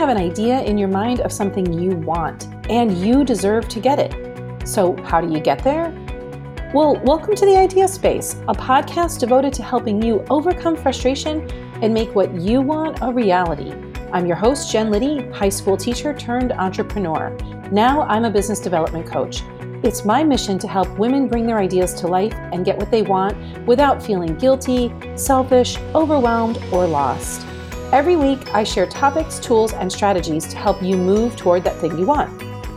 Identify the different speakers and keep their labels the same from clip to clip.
Speaker 1: have an idea in your mind of something you want, and you deserve to get it. So, how do you get there? Well, welcome to the Idea Space, a podcast devoted to helping you overcome frustration and make what you want a reality. I'm your host, Jen Liddy, high school teacher turned entrepreneur. Now I'm a business development coach. It's my mission to help women bring their ideas to life and get what they want without feeling guilty, selfish, overwhelmed, or lost. Every week, I share topics, tools, and strategies to help you move toward that thing you want.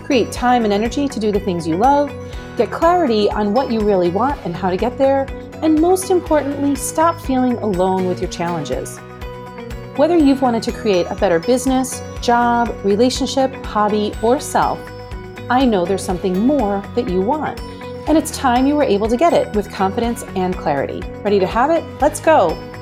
Speaker 1: Create time and energy to do the things you love, get clarity on what you really want and how to get there, and most importantly, stop feeling alone with your challenges. Whether you've wanted to create a better business, job, relationship, hobby, or self, I know there's something more that you want. And it's time you were able to get it with confidence and clarity. Ready to have it? Let's go.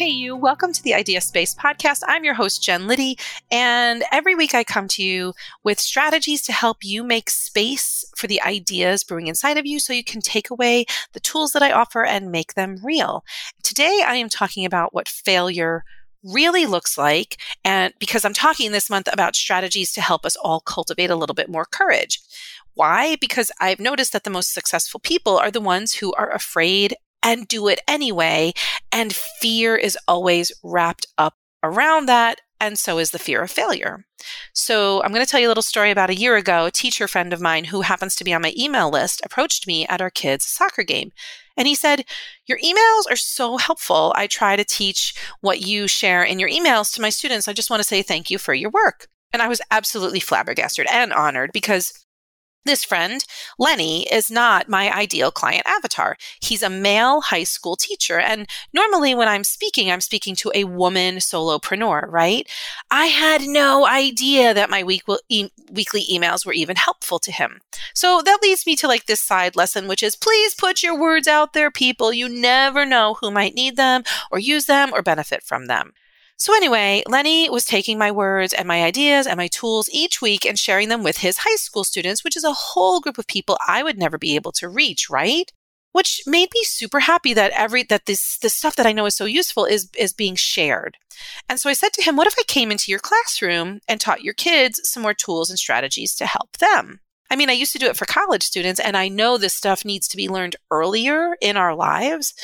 Speaker 1: Hey, you. Welcome to the Idea Space podcast. I'm your host, Jen Liddy. And every week I come to you with strategies to help you make space for the ideas brewing inside of you so you can take away the tools that I offer and make them real. Today I am talking about what failure really looks like. And because I'm talking this month about strategies to help us all cultivate a little bit more courage. Why? Because I've noticed that the most successful people are the ones who are afraid and do it anyway. And fear is always wrapped up around that. And so is the fear of failure. So I'm going to tell you a little story about a year ago. A teacher friend of mine who happens to be on my email list approached me at our kids' soccer game. And he said, Your emails are so helpful. I try to teach what you share in your emails to my students. I just want to say thank you for your work. And I was absolutely flabbergasted and honored because this friend, Lenny, is not my ideal client avatar. He's a male high school teacher. And normally when I'm speaking, I'm speaking to a woman solopreneur, right? I had no idea that my week e- weekly emails were even helpful to him. So that leads me to like this side lesson, which is please put your words out there, people. You never know who might need them or use them or benefit from them. So, anyway, Lenny was taking my words and my ideas and my tools each week and sharing them with his high school students, which is a whole group of people I would never be able to reach, right? Which made me super happy that every that this this stuff that I know is so useful is is being shared. And so I said to him, "What if I came into your classroom and taught your kids some more tools and strategies to help them?" I mean, I used to do it for college students, and I know this stuff needs to be learned earlier in our lives.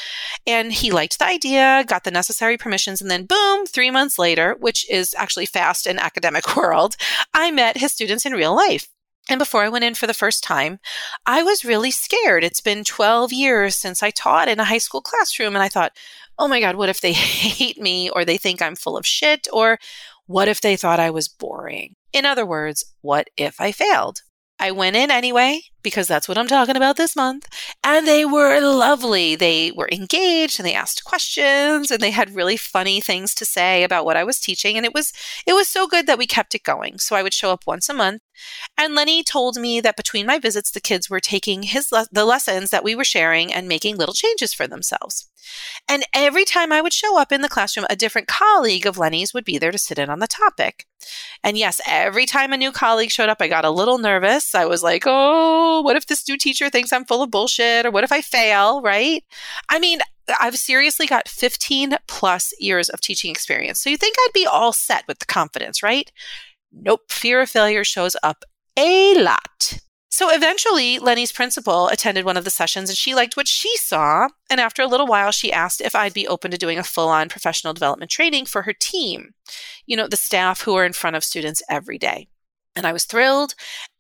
Speaker 1: And he liked the idea, got the necessary permissions, and then boom, three months later, which is actually fast in academic world, I met his students in real life. And before I went in for the first time, I was really scared. It's been 12 years since I taught in a high school classroom, and I thought, oh my God, what if they hate me or they think I'm full of shit? Or what if they thought I was boring? In other words, what if I failed? I went in anyway because that's what I'm talking about this month. And they were lovely. They were engaged and they asked questions and they had really funny things to say about what I was teaching. And it was, it was so good that we kept it going. So I would show up once a month. And Lenny told me that between my visits, the kids were taking his, le- the lessons that we were sharing and making little changes for themselves. And every time I would show up in the classroom, a different colleague of Lenny's would be there to sit in on the topic. And yes, every time a new colleague showed up, I got a little nervous. I was like, oh, what if this new teacher thinks I'm full of bullshit? Or what if I fail, right? I mean, I've seriously got 15 plus years of teaching experience. So you think I'd be all set with the confidence, right? Nope. Fear of failure shows up a lot. So eventually, Lenny's principal attended one of the sessions and she liked what she saw. And after a little while, she asked if I'd be open to doing a full on professional development training for her team, you know, the staff who are in front of students every day. And I was thrilled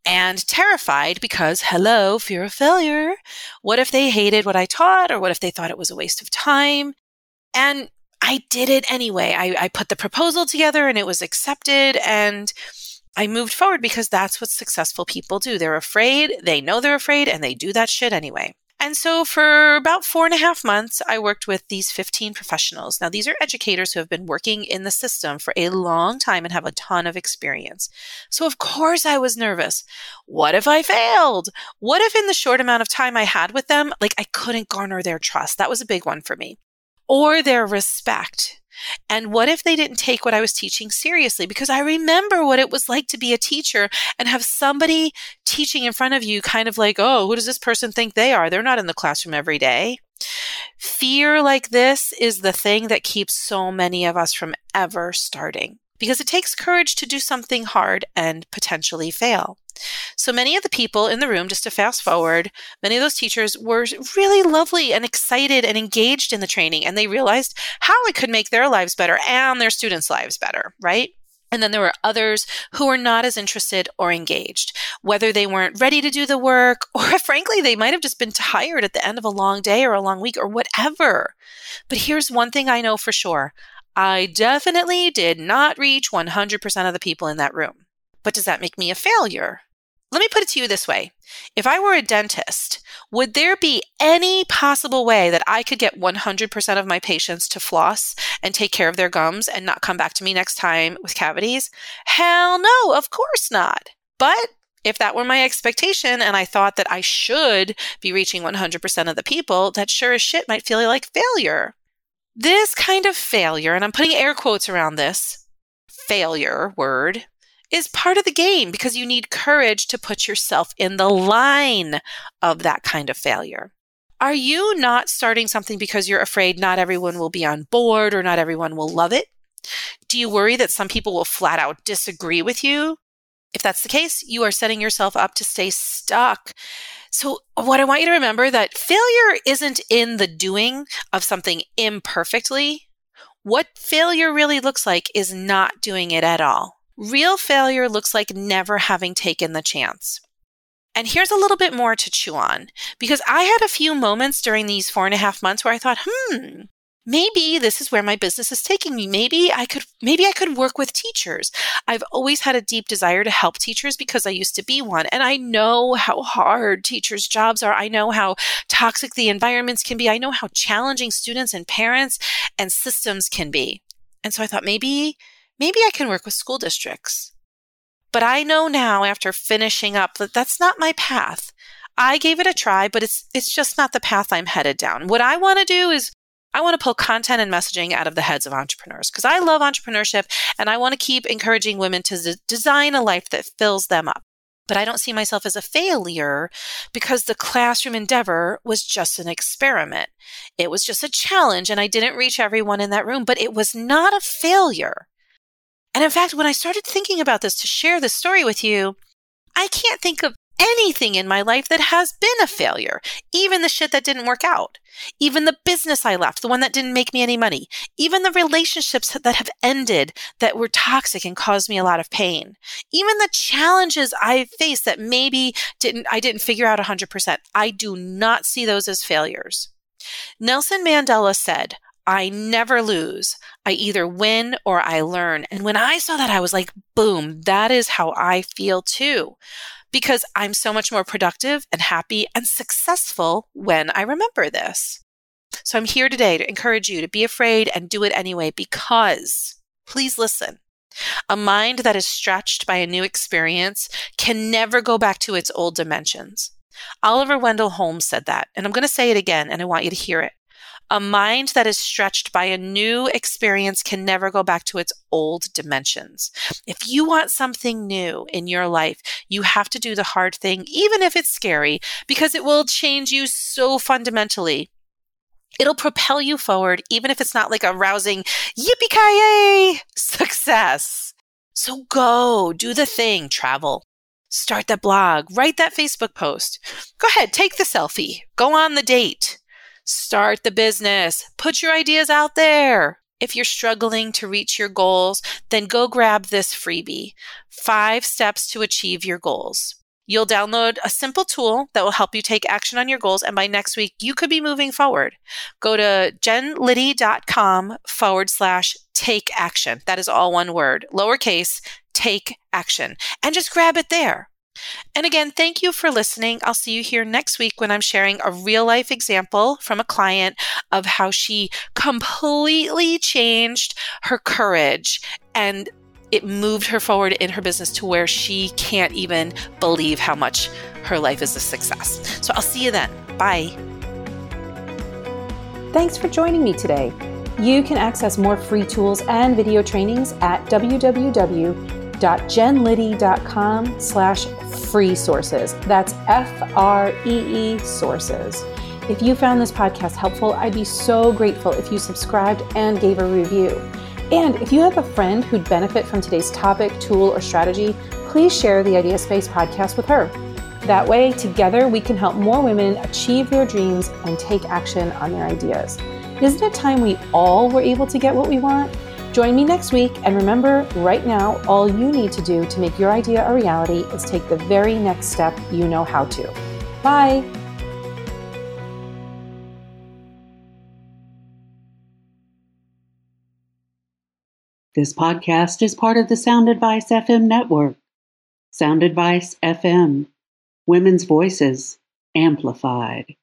Speaker 1: and terrified because, hello, fear of failure. What if they hated what I taught or what if they thought it was a waste of time? And I did it anyway. I, I put the proposal together and it was accepted. And I moved forward because that's what successful people do. They're afraid, they know they're afraid, and they do that shit anyway. And so for about four and a half months, I worked with these 15 professionals. Now, these are educators who have been working in the system for a long time and have a ton of experience. So, of course, I was nervous. What if I failed? What if in the short amount of time I had with them, like I couldn't garner their trust? That was a big one for me. Or their respect. And what if they didn't take what I was teaching seriously? Because I remember what it was like to be a teacher and have somebody teaching in front of you kind of like, oh, who does this person think they are? They're not in the classroom every day. fear like this is the thing that keeps so many of us from ever starting because it takes courage to do something hard and potentially fail. So many of the people in the room, just to fast forward, many of those teachers were really lovely and excited and engaged in the training, and they realized how it could make their lives better and their students' lives better, right? And then there were others who were not as interested or engaged, whether they weren't ready to do the work, or frankly, they might have just been tired at the end of a long day or a long week or whatever. But here's one thing I know for sure I definitely did not reach 100% of the people in that room. But does that make me a failure? Let me put it to you this way. If I were a dentist, would there be any possible way that I could get 100% of my patients to floss and take care of their gums and not come back to me next time with cavities? Hell no, of course not. But if that were my expectation and I thought that I should be reaching 100% of the people, that sure as shit might feel like failure. This kind of failure, and I'm putting air quotes around this failure word, is part of the game because you need courage to put yourself in the line of that kind of failure. Are you not starting something because you're afraid not everyone will be on board or not everyone will love it? Do you worry that some people will flat out disagree with you? If that's the case, you are setting yourself up to stay stuck so, what I want you to remember that failure isn't in the doing of something imperfectly. What failure really looks like is not doing it at all. Real failure looks like never having taken the chance. And here's a little bit more to chew on because I had a few moments during these four and a half months where I thought, hmm, maybe this is where my business is taking me. Maybe i could maybe i could work with teachers. I've always had a deep desire to help teachers because i used to be one and i know how hard teachers jobs are. I know how toxic the environments can be. I know how challenging students and parents and systems can be. And so i thought maybe maybe i can work with school districts. But i know now after finishing up that that's not my path. I gave it a try, but it's it's just not the path I'm headed down. What I want to do is I want to pull content and messaging out of the heads of entrepreneurs because I love entrepreneurship and I want to keep encouraging women to design a life that fills them up. But I don't see myself as a failure because the classroom endeavor was just an experiment. It was just a challenge and I didn't reach everyone in that room, but it was not a failure. And in fact, when I started thinking about this to share this story with you, I can't think of anything in my life that has been a failure, even the shit that didn't work out, even the business I left, the one that didn't make me any money, even the relationships that have ended that were toxic and caused me a lot of pain, even the challenges I faced that maybe didn't I didn't figure out 100%. I do not see those as failures. Nelson Mandela said, I never lose. I either win or I learn. And when I saw that, I was like, boom, that is how I feel too because I'm so much more productive and happy and successful when I remember this. So I'm here today to encourage you to be afraid and do it anyway because, please listen, a mind that is stretched by a new experience can never go back to its old dimensions. Oliver Wendell Holmes said that, and I'm going to say it again, and I want you to hear it. A mind that is stretched by a new experience can never go back to its old dimensions. If you want something new in your life, you have to do the hard thing, even if it's scary, because it will change you so fundamentally. It'll propel you forward, even if it's not like a rousing yippee ki success. So go, do the thing, travel, start that blog, write that Facebook post. Go ahead, take the selfie, go on the date. Start the business. Put your ideas out there. If you're struggling to reach your goals, then go grab this freebie Five Steps to Achieve Your Goals. You'll download a simple tool that will help you take action on your goals. And by next week, you could be moving forward. Go to jenliddy.com forward slash take action. That is all one word, lowercase, take action. And just grab it there. And again, thank you for listening. I'll see you here next week when I'm sharing a real life example from a client of how she completely changed her courage and it moved her forward in her business to where she can't even believe how much her life is a success. So I'll see you then. Bye.
Speaker 2: Thanks for joining me today. You can access more free tools and video trainings at www.jenliddy.com slash free sources. That's F R E E sources.
Speaker 1: If you found this podcast helpful, I'd be so grateful if you subscribed and gave a review. And if you have a friend who'd benefit from today's topic, tool, or strategy, please share the Idea Space podcast with her. That way, together, we can help more women achieve their dreams and take action on their ideas. Isn't it time we all were able to get what we want? Join me next week, and remember right now, all you need to do to make your idea a reality is take the very next step you know how to. Bye.
Speaker 3: This podcast is part of the Sound Advice FM network. Sound Advice FM Women's Voices Amplified.